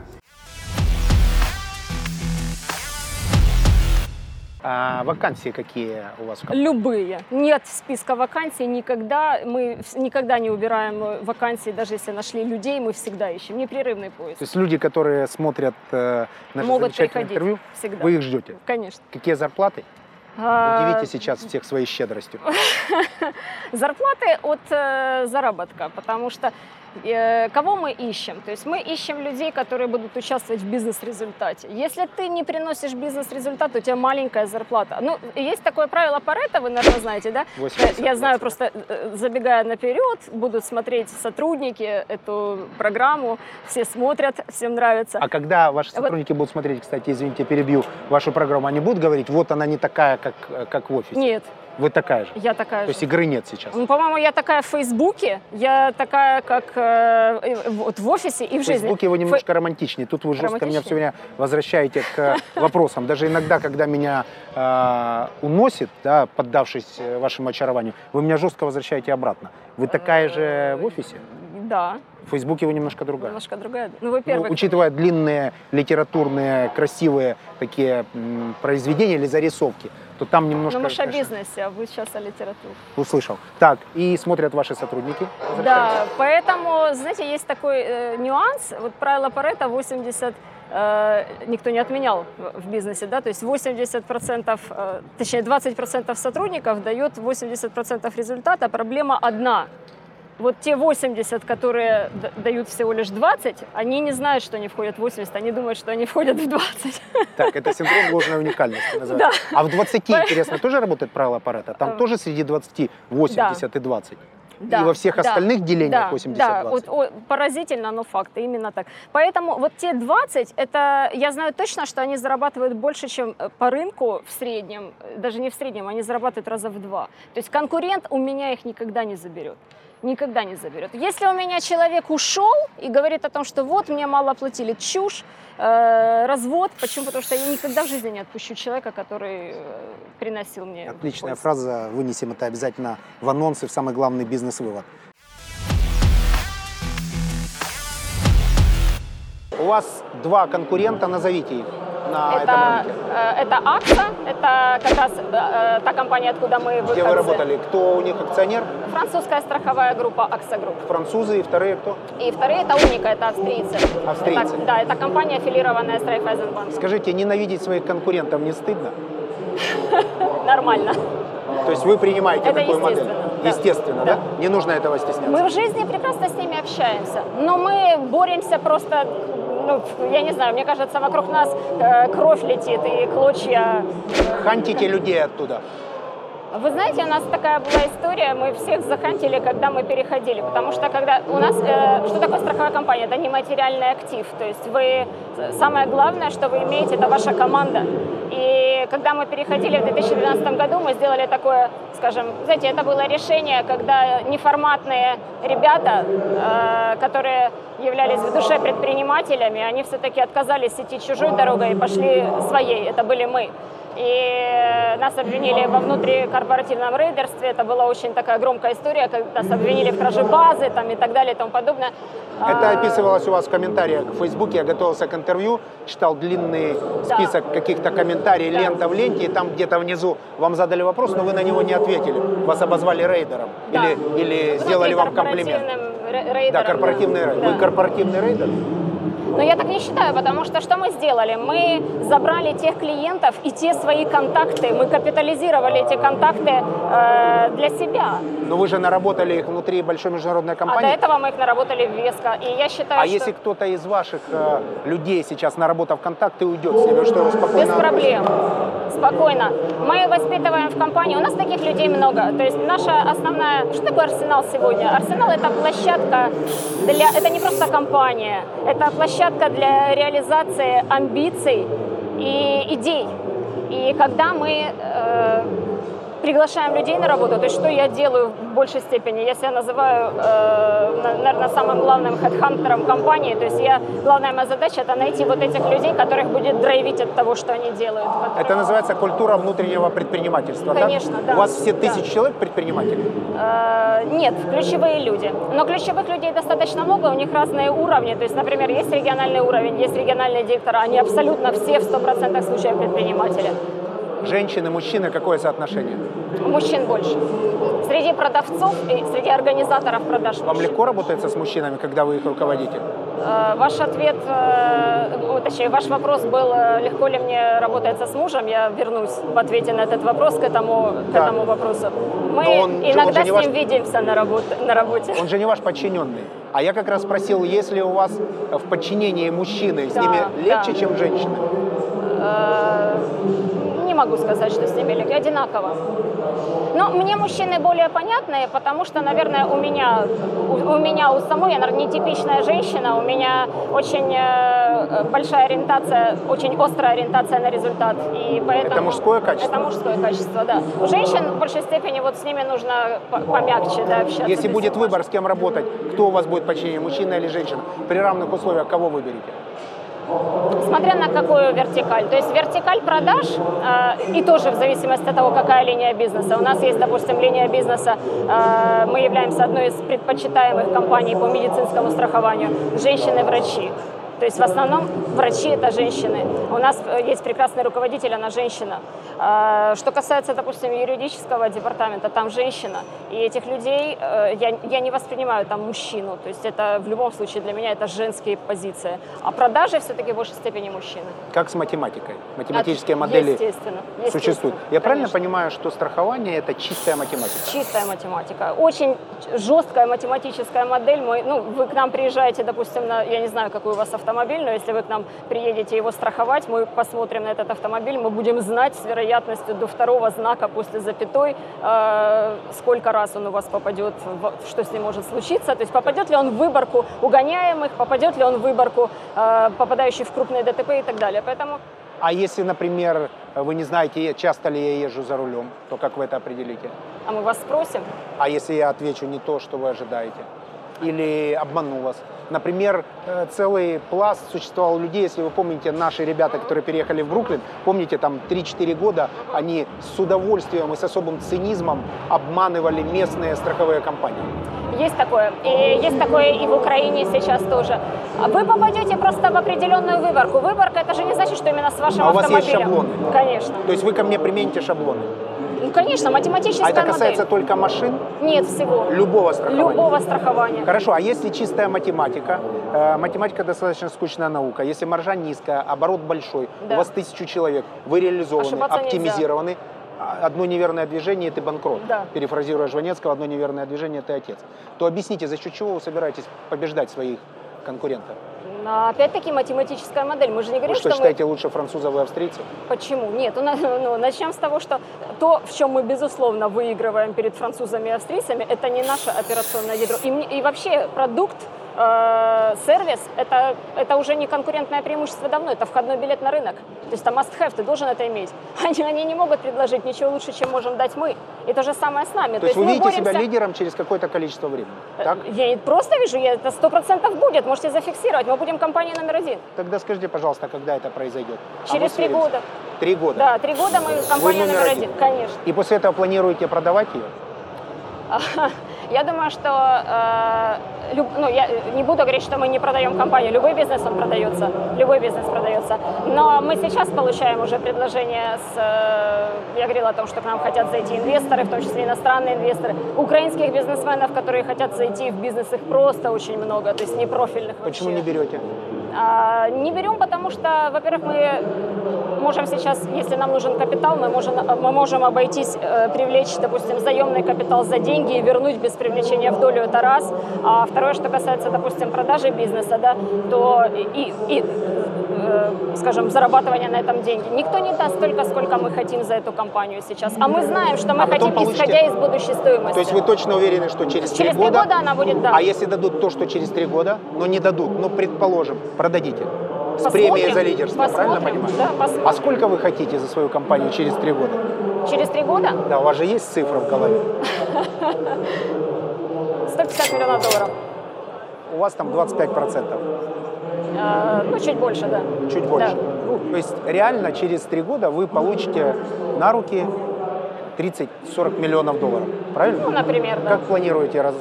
A: А вакансии какие у вас?
B: Любые. Нет списка вакансий никогда. Мы никогда не убираем э, вакансии, даже если нашли людей, мы всегда ищем. Непрерывный поиск.
A: То есть люди, которые смотрят э, наше
B: Могут
A: замечательное интервью,
B: Всегда.
A: вы их ждете.
B: Конечно.
A: Какие зарплаты?
B: А,
A: Удивите сейчас всех своей щедростью.
B: Зарплаты от э, заработка, потому что кого мы ищем? То есть мы ищем людей, которые будут участвовать в бизнес-результате. Если ты не приносишь бизнес-результат, у тебя маленькая зарплата. Ну, есть такое правило Паретта, вы, наверное, знаете, да?
A: 80,
B: Э, Я знаю,
A: 20.
B: просто э, забегая наперед, будут смотреть сотрудники эту программу, все смотрят, всем нравится.
A: А когда ваши
B: Вот-
A: сотрудники будут смотреть, кстати, извините, перебью вашу программу, они будут говорить, вот она не такая, как, э, как в офисе?
B: Нет,
A: Вы такая же?
B: я такая
A: То
B: же.
A: есть игры нет сейчас?
B: Ну, по-моему, я такая в Фейсбуке, я такая, как э, э, вот в офисе и в
A: В
B: жизни.
A: Фейсбуке вы немножко романтичнее. Тут вы жестко меня все время возвращаете к вопросам. Даже иногда, когда меня э, уносит, да, поддавшись э, вашему очарованию, вы меня жестко возвращаете обратно. Вы такая же в офисе?
B: Да,
A: В Фейсбуке вы немножко другая.
B: немножко другая. Ну,
A: Ну,
B: во-первых,
A: учитывая длинные литературные, красивые такие м, произведения или зарисовки, то там немножко...
B: ну, мы же о бизнесе, а вы сейчас о литературе.
A: Услышал. Так, и смотрят ваши сотрудники.
B: Да, поэтому, знаете, есть такой э, нюанс. Вот правило Паретта 80 э, никто не отменял в- в бизнесе, да, то есть 80%, э, точнее 20% сотрудников дает 80% результата, проблема одна. Вот те 80, которые дают всего лишь 20, они не знают, что они входят в 80, они думают, что они входят в 20.
A: Так, это синдром ложной уникальности называется. А в 20, интересно, тоже работает правило Паретта? Там
B: Э,
A: тоже среди 20 80 и 20?
B: Да,
A: И во всех
B: да,
A: остальных делениях
B: да,
A: 80-20?
B: Да, вот, о, поразительно, но факты, именно так. Поэтому вот те 20, это я знаю точно, что они зарабатывают больше, чем э, по рынку в среднем, э, даже не в среднем, они зарабатывают раза в два. То есть конкурент у меня их никогда не заберет. Никогда не заберет. Если у меня человек ушел и говорит о том, что вот мне мало платили, чушь, э, развод, почему? Потому что я никогда в жизни не отпущу человека, который э, приносил мне
A: Отличная
B: пользу.
A: фраза, вынесем это обязательно в анонсы, в самый главный бизнес-вывод. У вас два конкурента, назовите их на этом
B: Это,
A: рынке.
B: э, это AXA, это как раз э, э, та компания, откуда мы
A: Где вы
B: выходцы.
A: работали? Кто у них акционер?
B: Французская страховая группа AXA Group.
A: Французы и вторые кто?
B: И вторые это UNIQA, это австрийцы.
A: Австрийцы.
B: Это- да, это компания, аффилированная с Райффайзенбанк.
A: Скажите, ненавидеть своих конкурентов не стыдно?
B: Нормально.
A: То есть вы принимаете
B: Это
A: такую модель?
B: естественно, да.
A: Естественно, да?
B: Да.
A: Не нужно этого стесняться.
B: Мы в жизни прекрасно с ними общаемся, но мы боремся просто, ну, я не знаю, мне кажется, вокруг нас э, кровь летит и клочья
A: Хантите людей оттуда.
B: Вы знаете, у нас такая была история, мы всех захантили, когда мы переходили, потому что когда у нас, э, что такое страховая компания? Это нематериальный актив, то есть вы, самое главное, что вы имеете, это ваша команда. И когда мы переходили в 2012 году, мы сделали такое, скажем, знаете, это было решение, когда неформатные ребята, э, которые являлись в душе предпринимателями, они все-таки отказались идти чужой дорогой и пошли своей, это были мы. И нас обвинили во внутрикорпоративном рейдерстве. Это была очень такая громкая история, когда нас обвинили в краже базы там, и так далее и тому подобное.
A: Это
B: А,
A: описывалось у вас в комментариях в Фейсбуке. Я готовился к интервью, читал длинный список каких-то комментариев,
B: Да.
A: лента в ленте, и там где-то внизу вам задали вопрос, но вы на него не ответили. Вас обозвали рейдером.
B: Да.
A: Или, или сделали вам комплимент.
B: Рейдером,
A: Да, корпоративный рейдер.
B: Да.
A: Вы корпоративный рейдер?
B: Но я так не считаю, потому что что мы сделали? Мы забрали тех клиентов и те свои контакты, мы капитализировали эти контакты э, для себя.
A: Но вы же наработали их внутри большой международной
B: А до
A: компании.
B: этого мы их наработали веско. И я считаю,
A: А
B: что
A: если кто-то из ваших э, людей сейчас, наработав контакты, уйдет с ними, что спокойно...
B: Без проблем. Спокойно. Мы воспитываем в компании. У нас таких людей много. То есть наша основная... Что такое Арсенал сегодня? Арсенал это площадка для... Это не просто компания. Это площадка для реализации амбиций и идей. И когда мы э, приглашаем людей на работу, то есть что я делаю в большей степени? Я себя называю, э, наверное, самым главным хедхантером компании. То есть я, главная моя задача это найти вот этих людей, которых будет драйвить от того, что они делают. которые-
A: Это называется культура внутреннего предпринимательства, да?
B: Конечно, да.
A: У вас все
B: Да.
A: тысячи человек предприниматели?
B: Э, Нет, ключевые люди. Но ключевых людей достаточно много, у них разные уровни. То есть, например, есть региональный уровень, есть региональные директора, они абсолютно все в 100% случаев предприниматели.
A: Женщины, мужчины, какое соотношение?
B: Мужчин больше. Среди продавцов и среди организаторов продаж
A: Вам
B: мужчин.
A: легко работается с мужчинами, когда вы их руководите?
B: Э, Ваш ответ, э, точнее, ваш вопрос был, э, легко ли мне работается с мужем. Я вернусь в ответе на этот вопрос к этому, к
A: Да.
B: этому вопросу. Мы
A: он он
B: иногда
A: не
B: с
A: ваш-
B: ним видимся на, работе, на работе.
A: Он же не ваш подчиненный. А я как раз спросил, если у вас в подчинении мужчины, с
B: Да,
A: ними легче,
B: да.
A: чем женщины?
B: Могу сказать, что с ними легко, одинаково. Но мне мужчины более понятные, потому что, наверное, у меня, у, у меня у самой, я, наверное, нетипичная женщина, у меня очень э, большая ориентация, очень острая ориентация на результат. И поэтому,
A: Это мужское качество?
B: Это мужское качество, да. У женщин в большей степени вот с ними нужно по- помягче да, общаться.
A: Если будет выбор, с кем работать, кто у вас будет подчинение, мужчина или женщина? При равных условиях кого выберете?
B: Смотря на какую вертикаль. То есть вертикаль продаж, э, и тоже в зависимости от того, какая линия бизнеса. У нас есть, допустим, линия бизнеса, э, мы являемся одной из предпочитаемых компаний по медицинскому страхованию, женщины-врачи. То есть в основном врачи это женщины. У нас э, есть прекрасный руководитель, она женщина. А, Что касается, допустим, юридического департамента, там женщина. И этих людей э, я, я не воспринимаю там мужчину. То есть это в любом случае для меня это женские позиции. А продажи все-таки в большей степени мужчины.
A: Как с математикой? Математические
B: От-
A: модели
B: естественно, естественно,
A: существуют. Я правильно
B: конечно.
A: понимаю, что страхование это чистая математика?
B: Чистая математика. Очень жесткая математическая модель. Мы, ну, вы к нам приезжаете, допустим, на, я не знаю, какой у вас автомобиль, но если вы к нам приедете его страховать, мы посмотрим на этот автомобиль, мы будем знать с вероятностью до второго знака после запятой, э, сколько раз он у вас попадет, в- что с ним может случиться. То есть попадет ли он в выборку угоняемых, попадет ли он в выборку э, попадающий в крупные ДТП и так далее. Поэтому
A: А если, например, вы не знаете, часто ли я езжу за рулем, то как вы это определите?
B: а мы вас спросим,
A: А если я отвечу не то, что вы ожидаете? Или обману вас? Например, э, целый пласт существовал людей, если вы помните, наши ребята, которые переехали в Бруклин, помните, там 3-4 года они с удовольствием и с особым цинизмом обманывали местные страховые компании.
B: Есть такое. И есть такое и в Украине сейчас тоже. Вы попадете просто в определенную выборку. Выборка это же не значит, что именно с вашим
A: А у вас есть
B: автомобилем.
A: шаблоны?
B: Конечно.
A: То есть вы ко мне примените шаблоны.
B: Конечно, математическая
A: А это
B: модель.
A: касается только машин,
B: Нет всего.
A: любого страхования?
B: Любого страхования.
A: Хорошо, а если чистая математика? Э, математика достаточно скучная наука. Если маржа низкая, оборот большой,
B: Да.
A: у вас тысячу человек, вы реализованы,
B: Ошибаться нельзя.
A: оптимизированы, а одно неверное движение, и ты банкрот.
B: Да.
A: Перефразируя Жванецкого, одно неверное движение, ты отец. То объясните, за счет чего вы собираетесь побеждать своих конкурентов?
B: Но опять-таки математическая модель. Мы же не
A: Вы
B: говорим,
A: что,
B: что,
A: считаете лучше французов и австрийцев?
B: мы... Почему? Нет, у нас- ну, начнем с того, что то, в чем мы, безусловно, выигрываем перед французами и австрийцами, это не наше операционное ядро. И, мне- и вообще продукт, э, сервис, это, это уже не конкурентное преимущество давно, это входной билет на рынок. То есть это must-have, ты должен это иметь. Они, они не могут предложить ничего лучше, чем можем дать мы. И то же самое с нами.
A: То есть вы видите себя
B: боремся-
A: лидером через какое-то количество времени, так?
B: Я просто вижу, я, это сто процентов будет, можете зафиксировать. Мы будем компанией номер один.
A: Тогда скажите, пожалуйста, когда это произойдет? А
B: Через
A: мы
B: три года.
A: Три года?
B: Да, три года мы компания
A: номер
B: номер
A: один.
B: один. Конечно.
A: И после этого планируете продавать ее?
B: Я думаю, что э, люб- ну, я не буду говорить, что мы не продаем компанию. Любой бизнес он продается, любой бизнес продается. Но мы сейчас получаем уже предложения с, э, я говорила о том, что к нам хотят зайти инвесторы, в том числе иностранные инвесторы, украинских бизнесменов, которые хотят зайти в бизнес, их просто очень много, то есть не профильных
A: Почему
B: вообще.
A: не берете?
B: А, Не берем, потому что, во-первых, мы можем сейчас, если нам нужен капитал, мы можем, мы можем обойтись, э, привлечь, допустим, заемный капитал за деньги и вернуть без привлечения в долю, это раз. А второе, что касается, допустим, продажи бизнеса, да, то и, и, скажем, зарабатывания на этом деньги. Никто не даст столько, сколько мы хотим за эту компанию сейчас. А мы знаем, что мы
A: А
B: хотим,
A: получите-
B: исходя из будущей стоимости.
A: То есть вы точно уверены, что через три
B: Через три
A: года?
B: года она будет, да.
A: А если дадут то, что через три года, но не дадут, ну, предположим, продадите. С
B: Посмотрим,
A: премией за лидерство, правильно
B: посмотрим,
A: понимаю?
B: да, посмотрим.
A: а сколько вы хотите за свою компанию через три года?
B: Через три года
A: Да, у вас же есть цифра в голове.
B: 150 миллионов долларов.
A: У вас там 25%,
B: Э, Ну, чуть больше, да.
A: чуть больше.
B: Да.
A: Ну, то есть реально через три года вы получите на руки 30-40 миллионов долларов, правильно?
B: Ну, например, да.
A: Как планируете раз-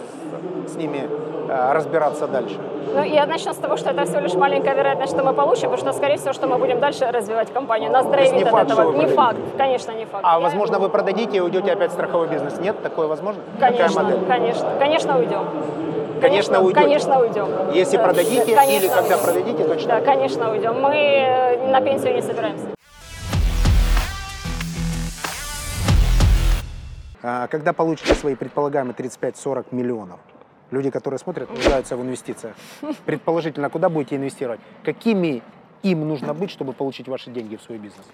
A: с ними э, разбираться дальше?
B: Ну, я начну с того, что это всего лишь маленькая вероятность, что мы получим, потому что, скорее всего, что мы будем дальше развивать компанию. Нас драйвит
A: не
B: от
A: факт,
B: этого. Не факт, конечно, не факт.
A: А
B: Я-
A: возможно, вы продадите и уйдете опять в страховой бизнес? Нет? Такое возможно?
B: Конечно, конечно, конечно уйдем.
A: Конечно, уйдете?
B: Конечно, уйдем.
A: Если
B: Да,
A: продадите
B: да, конечно
A: или когда
B: уйдем.
A: продадите, точно?
B: Да, конечно, уйдем. Мы э, на пенсию не собираемся.
A: А, Когда получите свои предполагаемые 35-40 миллионов, люди, которые смотрят, нуждаются в инвестициях. Предположительно, куда будете инвестировать? Какими им нужно быть, чтобы получить ваши деньги в свой бизнес?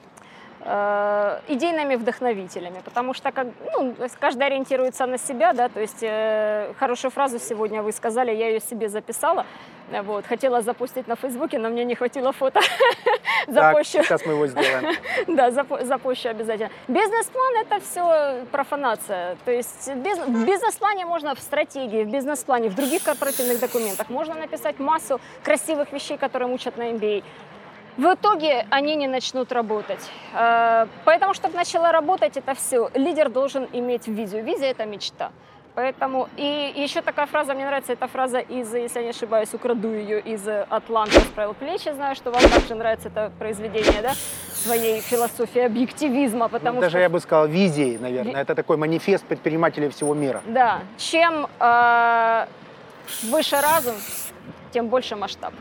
B: Э, идейными вдохновителями, потому что как, ну, каждый ориентируется на себя, да, то есть э, хорошую фразу сегодня вы сказали, я ее себе записала, э, вот, хотела запустить на Фейсбуке, но мне не хватило фото, запущу,
A: сейчас мы его сделаем.
B: да, запу- запущу обязательно. Бизнес-план это все профанация, то есть в бизнес-плане можно в стратегии, в бизнес-плане, в других корпоративных документах можно написать массу красивых вещей, которые учат на MBA. В итоге они не начнут работать. Э, Поэтому, чтобы начала работать это все, лидер должен иметь визию. Визия – это мечта. Поэтому и еще такая фраза, мне нравится эта фраза из, если я не ошибаюсь, украду ее из Атланта «Расправил плечи». Знаю, что вам также нравится это произведение, да, своей философии объективизма, потому
A: Ну, Даже
B: что...
A: я бы сказал визией, наверное. Это такой манифест предпринимателей всего мира.
B: Да, чем э, выше разум, тем больше масштаб.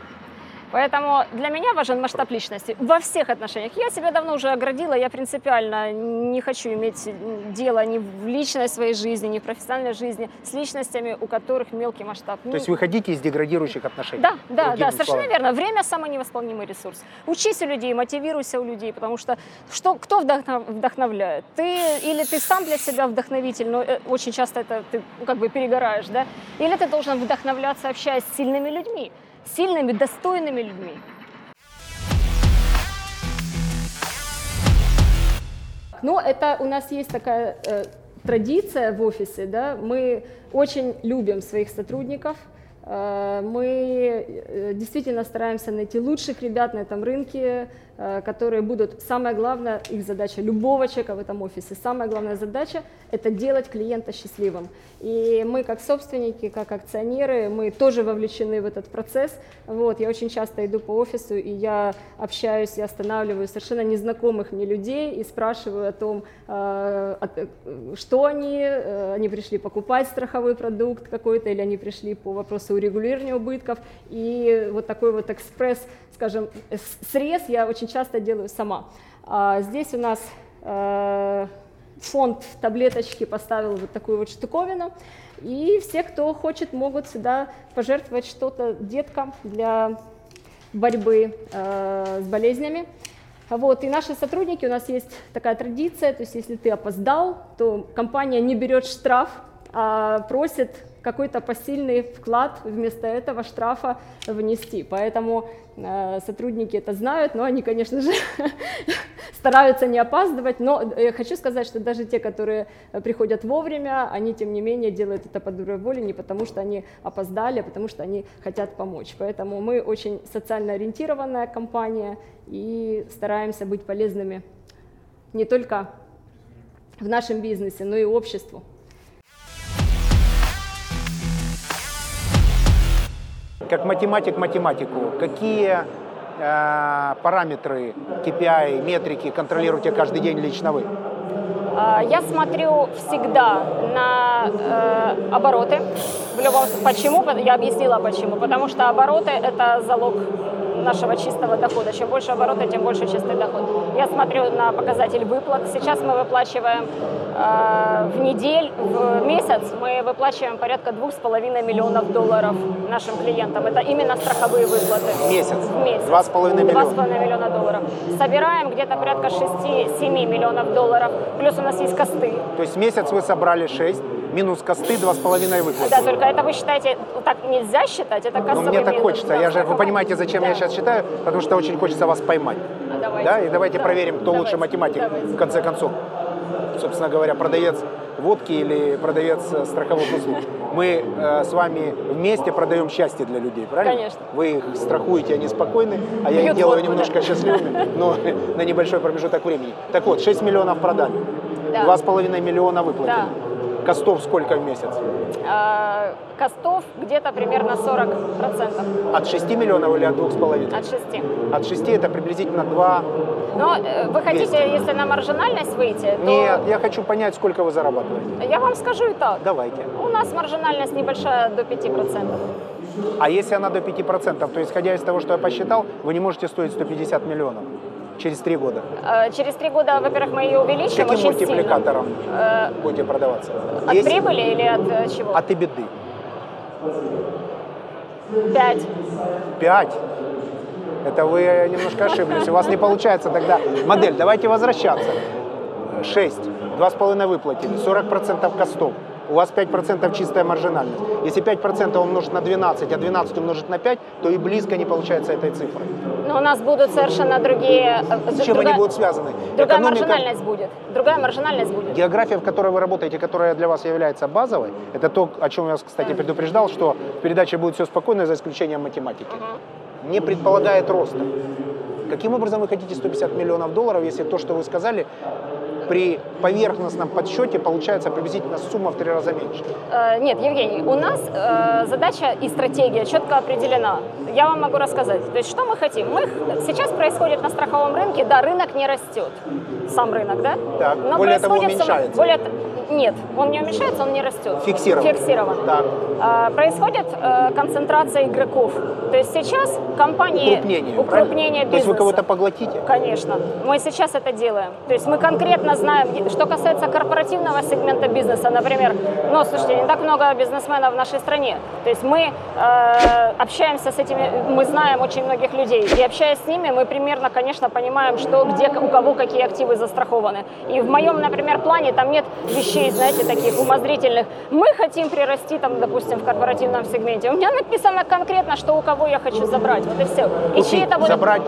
B: Поэтому для меня важен масштаб личности во всех отношениях. Я себя давно уже оградила, я принципиально не хочу иметь дело ни в личной своей жизни, ни в профессиональной жизни с личностями, у которых мелкий масштаб.
A: То есть вы хотите из деградирующих отношений?
B: Да, да, да, совершенно верно. Время самый невосполнимый ресурс. Учись у людей, мотивируйся у людей, потому что, что кто вдохнов- вдохновляет? Ты или ты сам для себя вдохновитель, но э, очень часто это ты ну, как бы перегораешь, да? Или ты должен вдохновляться, общаясь с сильными людьми, сильными, достойными людьми. Но это у нас есть такая э, традиция в офисе, да, мы очень любим своих сотрудников, э, мы э, действительно стараемся найти лучших ребят на этом рынке, которые будут, самое главное, их задача любого человека в этом офисе, самая главная задача – это делать клиента счастливым. И мы как собственники, как акционеры, мы тоже вовлечены в этот процесс. Вот, я очень часто иду по офису, и я общаюсь и останавливаю совершенно незнакомых мне людей и спрашиваю о том, э, э, что они, э, они пришли покупать страховой продукт какой-то, или они пришли по вопросу урегулирования убытков. И вот такой вот экспресс, скажем, э, срез я очень часто делаю сама. А здесь у нас э, фонд в таблеточке поставил вот такую вот штуковину. И все, кто хочет, могут сюда пожертвовать что-то деткам для борьбы э, с болезнями. Вот, и наши сотрудники, у нас есть такая традиция, то есть если ты опоздал, то компания не берет штраф, а просит какой-то посильный вклад вместо этого штрафа внести. Поэтому э, сотрудники это знают, но они, конечно же, стараются не опаздывать. Но э, хочу сказать, что даже те, которые приходят вовремя, они, тем не менее, делают это по доброй воле, не потому что они опоздали, а потому что они хотят помочь. Поэтому мы очень социально ориентированная компания и стараемся быть полезными не только в нашем бизнесе, но и обществу.
A: Как математик математику, какие э, параметры, KPI, метрики контролируете каждый день лично вы?
B: А, Я смотрю всегда на э, обороты. В любом почему? Я объяснила почему. Потому что обороты это залог нашего чистого дохода. Чем больше обороты, тем больше чистый доход. Я смотрю на показатель выплат. Сейчас мы выплачиваем э, в неделю, в месяц мы выплачиваем порядка двух с половиной миллионов долларов нашим клиентам. Это именно страховые выплаты.
A: В месяц?
B: В месяц.
A: Два с половиной
B: Два с
A: миллиона.
B: половиной миллиона долларов. Собираем где-то порядка 6-7 миллионов долларов. Плюс у нас есть косты.
A: То есть месяц вы собрали 6, минус косты 2,5 выплаты.
B: Да, только это вы считаете, так нельзя считать, это
A: Ну,
B: кассовый
A: мне так
B: минус.
A: хочется. Я же, вы понимаете, зачем я
B: Да.
A: сейчас считаю? Потому что очень хочется вас поймать.
B: А, давайте.
A: Да, и давайте
B: Да.
A: проверим, кто лучше
B: Давайте.
A: математик
B: Давайте.
A: в конце концов. Собственно говоря, продавец водки или продавец э, страховых услуг. Мы э, с вами вместе продаем счастье для людей, правильно?
B: Конечно.
A: Вы их страхуете, они спокойны, а я их делаю немножко счастливыми, но на небольшой промежуток времени. Так вот, 6 миллионов продали,
B: Да.
A: 2,5 миллиона выплатили.
B: Да.
A: Костов сколько в месяц?
B: А, Костов где-то примерно 40%
A: От 6 миллионов или от 2,5?
B: от 6.
A: От 6 это приблизительно 2...
B: Но э, вы хотите,
A: Двести.
B: если на маржинальность выйти, то
A: Нет, я хочу понять, сколько вы зарабатываете.
B: я вам скажу и так.
A: Давайте.
B: У нас маржинальность небольшая до 5%.
A: А если она до 5%, то исходя из того, что я посчитал, вы не можете стоить 150 миллионов через три года.
B: Э, Через три года, во-первых, мы ее увеличим
A: Каким
B: очень сильно.
A: мультипликатором
B: Э,
A: будете продаваться?
B: От
A: Есть?
B: прибыли или от э, чего?
A: От EBITDA.
B: 5.
A: 5. Это вы немножко ошиблись. У вас не получается тогда модель. Давайте возвращаться. 6. 2,5 выплатили. 40% костов. У вас 5% чистая маржинальность. Если 5% умножить на 12, а 12 умножить на 5, то и близко не получается этой цифры.
B: Но у нас будут совершенно другие... э,
A: С чем
B: другая-
A: они будут связаны?
B: Другая
A: Экономика-
B: маржинальность будет. Другая маржинальность будет.
A: География, в которой вы работаете, которая для вас является базовой, это то, о чем я вас, кстати, предупреждал, что в передаче будет все спокойно, за исключением математики. Не предполагает роста. Каким образом вы хотите 150 миллионов долларов, если то, что вы сказали, при поверхностном подсчете получается приблизительно сумма в три раза меньше.
B: Э, Нет, Евгений, у нас э, задача и стратегия четко определена. Я вам могу рассказать. То есть что мы хотим? Мы сейчас происходит на страховом рынке, да, рынок не растет, сам рынок, да?
A: Так, более того, уменьшается.
B: более нет, он не уменьшается, он не растет.
A: Фиксирован.
B: Фиксирован.
A: Так.
B: А, происходит э, концентрация игроков. То есть сейчас компании
A: Укрупнение.
B: укрупнение
A: правильно? То есть вы
B: бизнеса.
A: кого-то поглотите?
B: Конечно. Мы сейчас это делаем. То есть мы конкретно знаем, что касается корпоративного сегмента бизнеса, например, ну, слушайте, не так много бизнесменов в нашей стране. То есть мы э, общаемся с этими, мы знаем очень многих людей. И общаясь с ними, мы примерно, конечно, понимаем, что где у кого какие активы застрахованы. И в моем, например, плане там нет вещей, знаете, таких умозрительных. Мы хотим прирасти, там, допустим, в корпоративном сегменте. У меня написано конкретно, что у кого я хочу забрать. Вот и все. И чьи это будут-
A: забрать,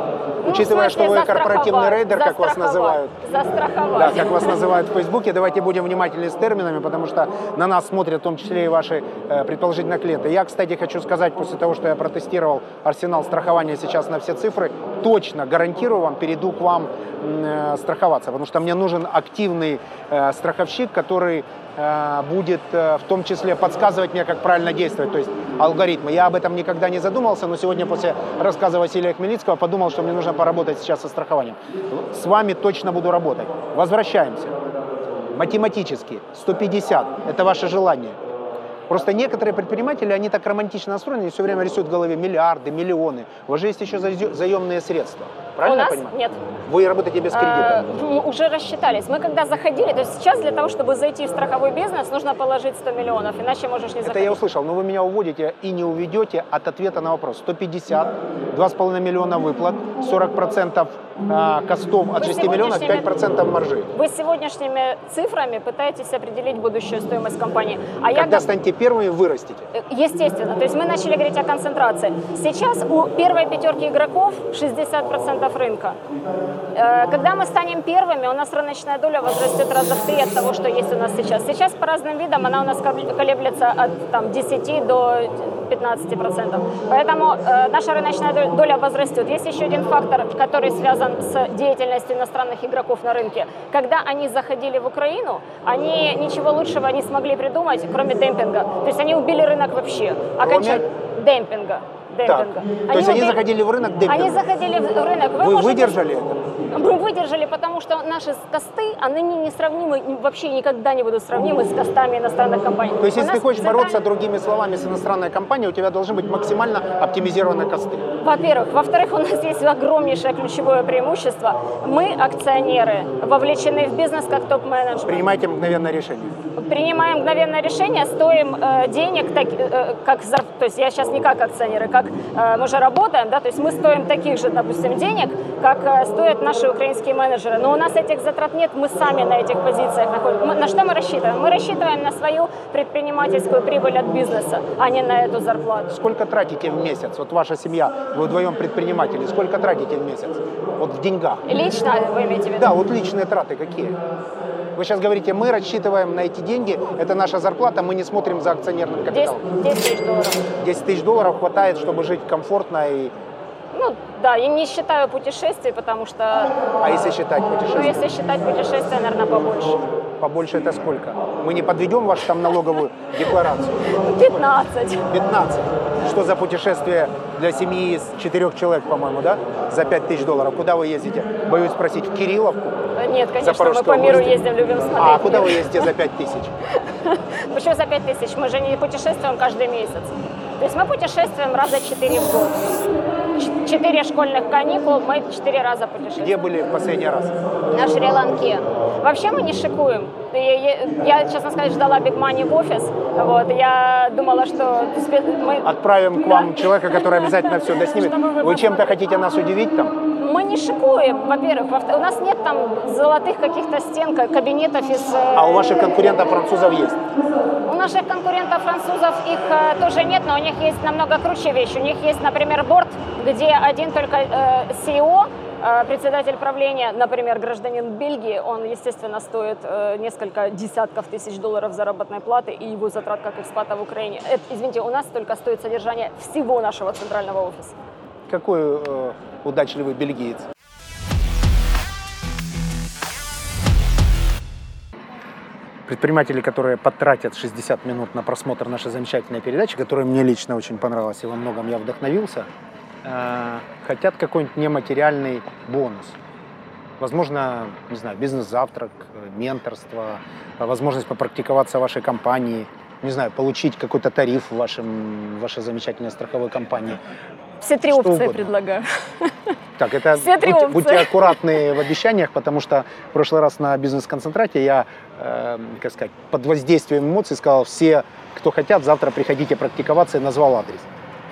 B: ну,
A: учитывая, что вы корпоративный рейдер, как вас
B: застраховать,
A: называют. Да,
B: Застраховать.
A: как вас называют в Фейсбуке. Давайте будем внимательны с терминами, потому что на нас смотрят в том числе и ваши э, предположительно клиенты. Я, кстати, хочу сказать, после того, что я протестировал арсенал страхования сейчас на все цифры, точно гарантирую вам, перейду к вам э, страховаться, потому что мне нужен активный э, страховщик, который будет э, в том числе подсказывать мне, как правильно действовать, то есть алгоритмы. Я об этом никогда не задумывался, но сегодня после рассказа Василия Хмельницкого подумал, что мне нужно поработать сейчас со страхованием. С вами точно буду работать. Возвращаемся. Математически 150 – это ваше желание. Просто некоторые предприниматели, они так романтично настроены, они все время рисуют в голове миллиарды, миллионы. У вас же есть еще заемные средства. Правильно
B: У нас
A: я понимаю?
B: нет.
A: Вы работаете без кредита.
B: Э, мы уже рассчитались. Мы когда заходили, то есть сейчас для того, чтобы зайти в страховой бизнес, нужно положить 100 миллионов, иначе можешь не
A: Это
B: заходить.
A: я услышал, но вы меня уводите и не уведете от ответа на вопрос. 150, 2,5 миллиона выплат, 40% а, костов от
B: Вы
A: 6 миллионов,
B: сегодняшними-
A: 5% маржи.
B: Вы сегодняшними цифрами пытаетесь определить будущую стоимость компании. А я
A: Когда
B: гов-
A: станете первыми, вырастите.
B: Э, Естественно. То есть мы начали говорить о концентрации. Сейчас у первой пятерки игроков 60% рынка. Э, Когда мы станем первыми, у нас рыночная доля возрастет раза в три от того, что есть у нас сейчас. Сейчас по разным видам она у нас кол- колеблется от там, 10 до 15%. Поэтому э, наша рыночная дол- доля возрастет. Есть еще один фактор, который связан с деятельностью иностранных игроков на рынке. Когда они заходили в Украину, они ничего лучшего не смогли придумать, кроме демпинга. То есть они убили рынок вообще. Оконча- Демпинга.
A: Так.
B: демпинга.
A: То есть они
B: уби-
A: заходили в рынок демпинга.
B: Они заходили в рынок.
A: Вы
B: можете-
A: выдержали это?
B: Мы выдержали, потому что наши косты, они несравнимы, вообще никогда не будут сравнимы с костами иностранных компаний.
A: То есть,
B: У
A: если ты хочешь
B: центральный-
A: бороться, другими словами, с иностранной компанией, у тебя должны быть максимально оптимизированные косты.
B: Во-первых. Во-вторых, у нас есть огромнейшее ключевое преимущество. Мы, акционеры, вовлечены в бизнес как топ-менеджмент.
A: Принимайте мгновенное решение.
B: Принимаем мгновенное решение, стоим э, денег, так, э, как зар- то есть я сейчас не как акционеры, как э, мы же работаем, да, то есть мы стоим таких же, допустим, денег, как э, стоят наши украинские менеджеры. Но у нас этих затрат нет, мы сами на этих позициях находимся. На что мы рассчитываем? Мы рассчитываем на свою предпринимательскую прибыль от бизнеса, а не на эту зарплату.
A: Сколько тратите в месяц? Вот ваша семья, вы вдвоем предприниматели, сколько тратите в месяц? Вот в деньгах.
B: Лично вы имеете в виду?
A: Да, вот личные траты какие? Вы сейчас говорите, мы рассчитываем на эти деньги, это наша зарплата, мы не смотрим за акционерным
B: 10,
A: капиталом.
B: 10 тысяч долларов.
A: 10 тысяч долларов хватает, чтобы жить комфортно, и...
B: Ну да, я не считаю путешествий, потому что,
A: а если считать
B: ну
A: путешествия?
B: если считать путешествия, наверное, побольше.
A: Побольше это сколько? Мы не подведем вашу там налоговую декларацию?
B: 15.
A: 15. Что за путешествие для семьи из четырех человек, по-моему, да? За 5 тысяч долларов. Куда вы ездите? Боюсь спросить, в Кирилловку?
B: Нет, конечно, мы по миру
A: области.
B: ездим, любим смотреть.
A: А куда вы ездите за 5 тысяч?
B: Почему за 5 тысяч? Мы же не путешествуем каждый месяц. То есть мы путешествуем раза 4 в год. Четыре школьных каникул, мы четыре раза путешествуем.
A: Где были в последний раз?
B: На Шри-Ланке. Вообще мы не шикуем. Я, честно сказать, ждала Big Money в офис. Вот, я думала, что мы...
A: Отправим к вам человека, который обязательно все доснимет.
B: Вы
A: чем-то хотите нас удивить там?
B: Мы не шикуем, во-первых. У нас нет там золотых каких-то стен, ка- кабинетов из... э,
A: А у ваших конкурентов французов есть?
B: У наших конкурентов французов их э, тоже нет, но у них есть намного круче вещь. У них есть, например, борт, где один только э, CEO, э, председатель правления, например, гражданин Бельгии, он, естественно, стоит э, несколько десятков тысяч долларов заработной платы и его затрат как экспата в Украине. Это, извините, у нас только стоит содержание всего нашего центрального офиса.
A: Какой удачливый бельгиец. предприниматели, которые потратят 60 минут на просмотр нашей замечательной передачи, которая мне лично очень понравилась и во многом я вдохновился, э, хотят какой-нибудь нематериальный бонус. Возможно, не знаю, бизнес-завтрак, менторство, возможность попрактиковаться в вашей компании, не знаю, получить какой-то тариф в, вашем, в вашей замечательной страховой компании.
B: Все три
A: Что
B: опции
A: угодно.
B: предлагаю.
A: Так, это
B: Все три
A: будьте,
B: опции.
A: будьте аккуратны в обещаниях, потому что в прошлый раз на бизнес-концентрате я, э, как сказать, под воздействием эмоций сказал, все, кто хотят, завтра приходите практиковаться и назвал адрес.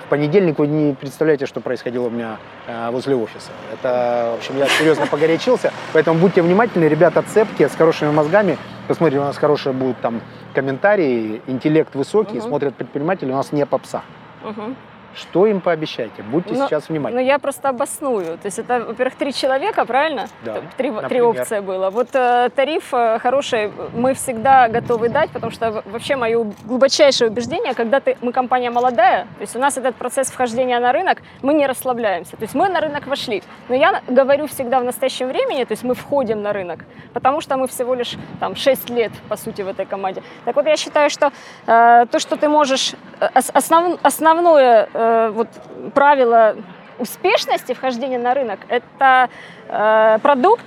A: В понедельник вы не представляете, что происходило у меня э, возле офиса. Это, в общем, я серьезно погорячился, поэтому будьте внимательны, ребята цепкие, с хорошими мозгами. Посмотрите, у нас хорошие будут там комментарии, интеллект высокий,
B: Мгм.
A: смотрят предприниматели, у нас не попса.
B: Мгм.
A: Что им пообещайте? Будьте
B: Ну,
A: сейчас
B: Ну,
A: внимательны.
B: я просто обосную. То есть это, во-первых, три человека, правильно?
A: Да,
B: Три, три
A: например.
B: опции было. Вот э, тариф э, хороший мы всегда готовы дать, потому что вообще мое глубочайшее убеждение, когда ты, мы компания молодая, то есть у нас этот процесс вхождения на рынок, мы не расслабляемся. То есть мы на рынок вошли. Но я говорю всегда в настоящем времени, то есть мы входим на рынок, потому что мы всего лишь там 6 лет, по сути, в этой команде. Так вот, я считаю, что э, то, что ты можешь... э, ос- основ- основное э, вот, правило успешности вхождения на рынок – это э, продукт,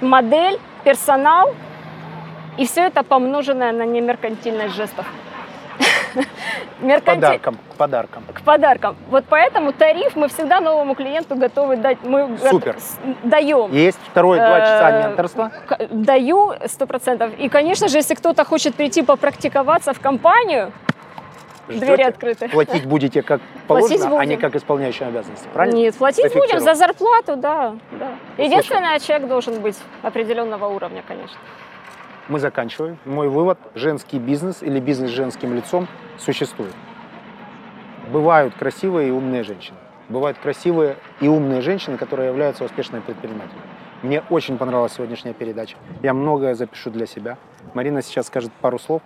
B: модель, персонал и все это помноженное на немеркантильность жестов. Мерканти-
A: Подарком, подарком.
B: К подаркам. Вот поэтому тариф мы всегда новому клиенту готовы дать. Мы
A: Супер.
B: даем.
A: Есть второе два часа
B: Э,
A: менторства.
B: К- Даю сто процентов. И, конечно же, если кто-то хочет прийти попрактиковаться в компанию, двери
A: Ждете?
B: открыты.
A: Платить будете как
B: Платить
A: положено, а не
B: будем.
A: как исполняющий обязанности. Правильно?
B: Нет, платить будем за зарплату, да. да. Единственное, человек должен быть определенного уровня, конечно.
A: Мы заканчиваем. Мой вывод. Женский бизнес или бизнес с женским лицом существует. Бывают красивые и умные женщины. Бывают красивые и умные женщины, которые являются успешными предпринимателями. Мне очень понравилась сегодняшняя передача. Я многое запишу для себя. Марина сейчас скажет пару слов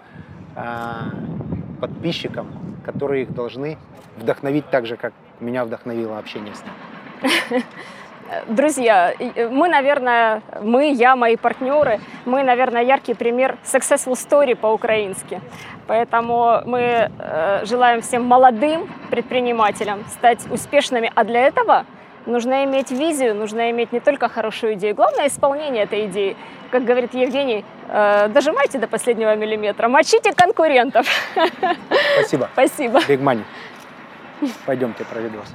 A: а, подписчикам, которые их должны вдохновить так же, как меня вдохновило общение с ним.
B: Друзья, мы, наверное, мы, я, мои партнеры, мы, наверное, яркий пример successful story по-украински. Поэтому мы э, желаем всем молодым предпринимателям стать успешными, а для этого нужно иметь визию, нужно иметь не только хорошую идею, главное исполнение этой идеи. Как говорит Евгений, э, дожимайте до последнего миллиметра, мочите конкурентов.
A: Спасибо.
B: Спасибо.
A: Big Money. Пойдемте, проведу вас.